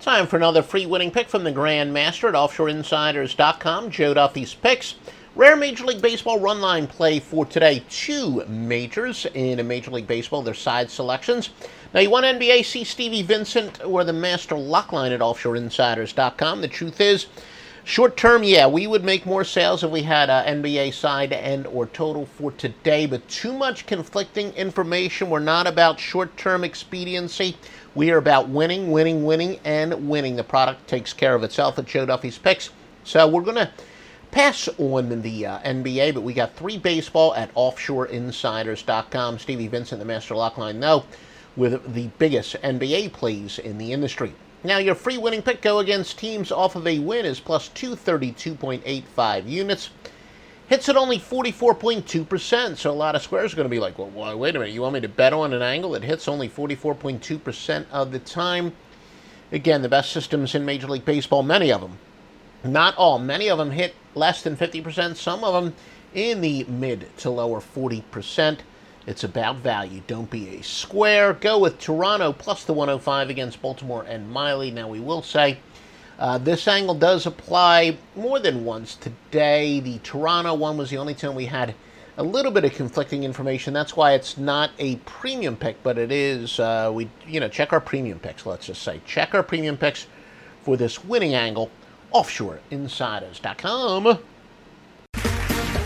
Time for another free winning pick from the Grandmaster at OffshoreInsiders.com. Joe Duffy's picks. Rare Major League Baseball run line play for today. Two majors in a Major League Baseball, their side selections. Now, you want NBA, see Stevie Vincent or the Master Lock line at OffshoreInsiders.com. The truth is, short term, yeah, we would make more sales if we had a NBA side and or total for today, but too much conflicting information. We're not about short term expediency. We are about winning, winning, winning, and winning. The product takes care of itself at Joe Duffy's Picks. So we're going to pass on the uh, NBA, but we got three baseball at offshoreinsiders.com. Stevie Vincent, the Master Lock line, no with the biggest NBA plays in the industry. Now, your free winning pick go against teams off of a win is plus 232.85 units. Hits at only 44.2%, so a lot of squares are going to be like, well, wait a minute, you want me to bet on an angle that hits only 44.2% of the time? Again, the best systems in Major League Baseball, many of them. Not all, many of them hit less than 50%, some of them in the mid to lower 40%. It's about value. Don't be a square. Go with Toronto plus the 105 against Baltimore and Miley. Now, we will say uh, this angle does apply more than once today. The Toronto one was the only time we had a little bit of conflicting information. That's why it's not a premium pick, but it is. Uh, we, you know, check our premium picks. Let's just say check our premium picks for this winning angle. OffshoreInsiders.com.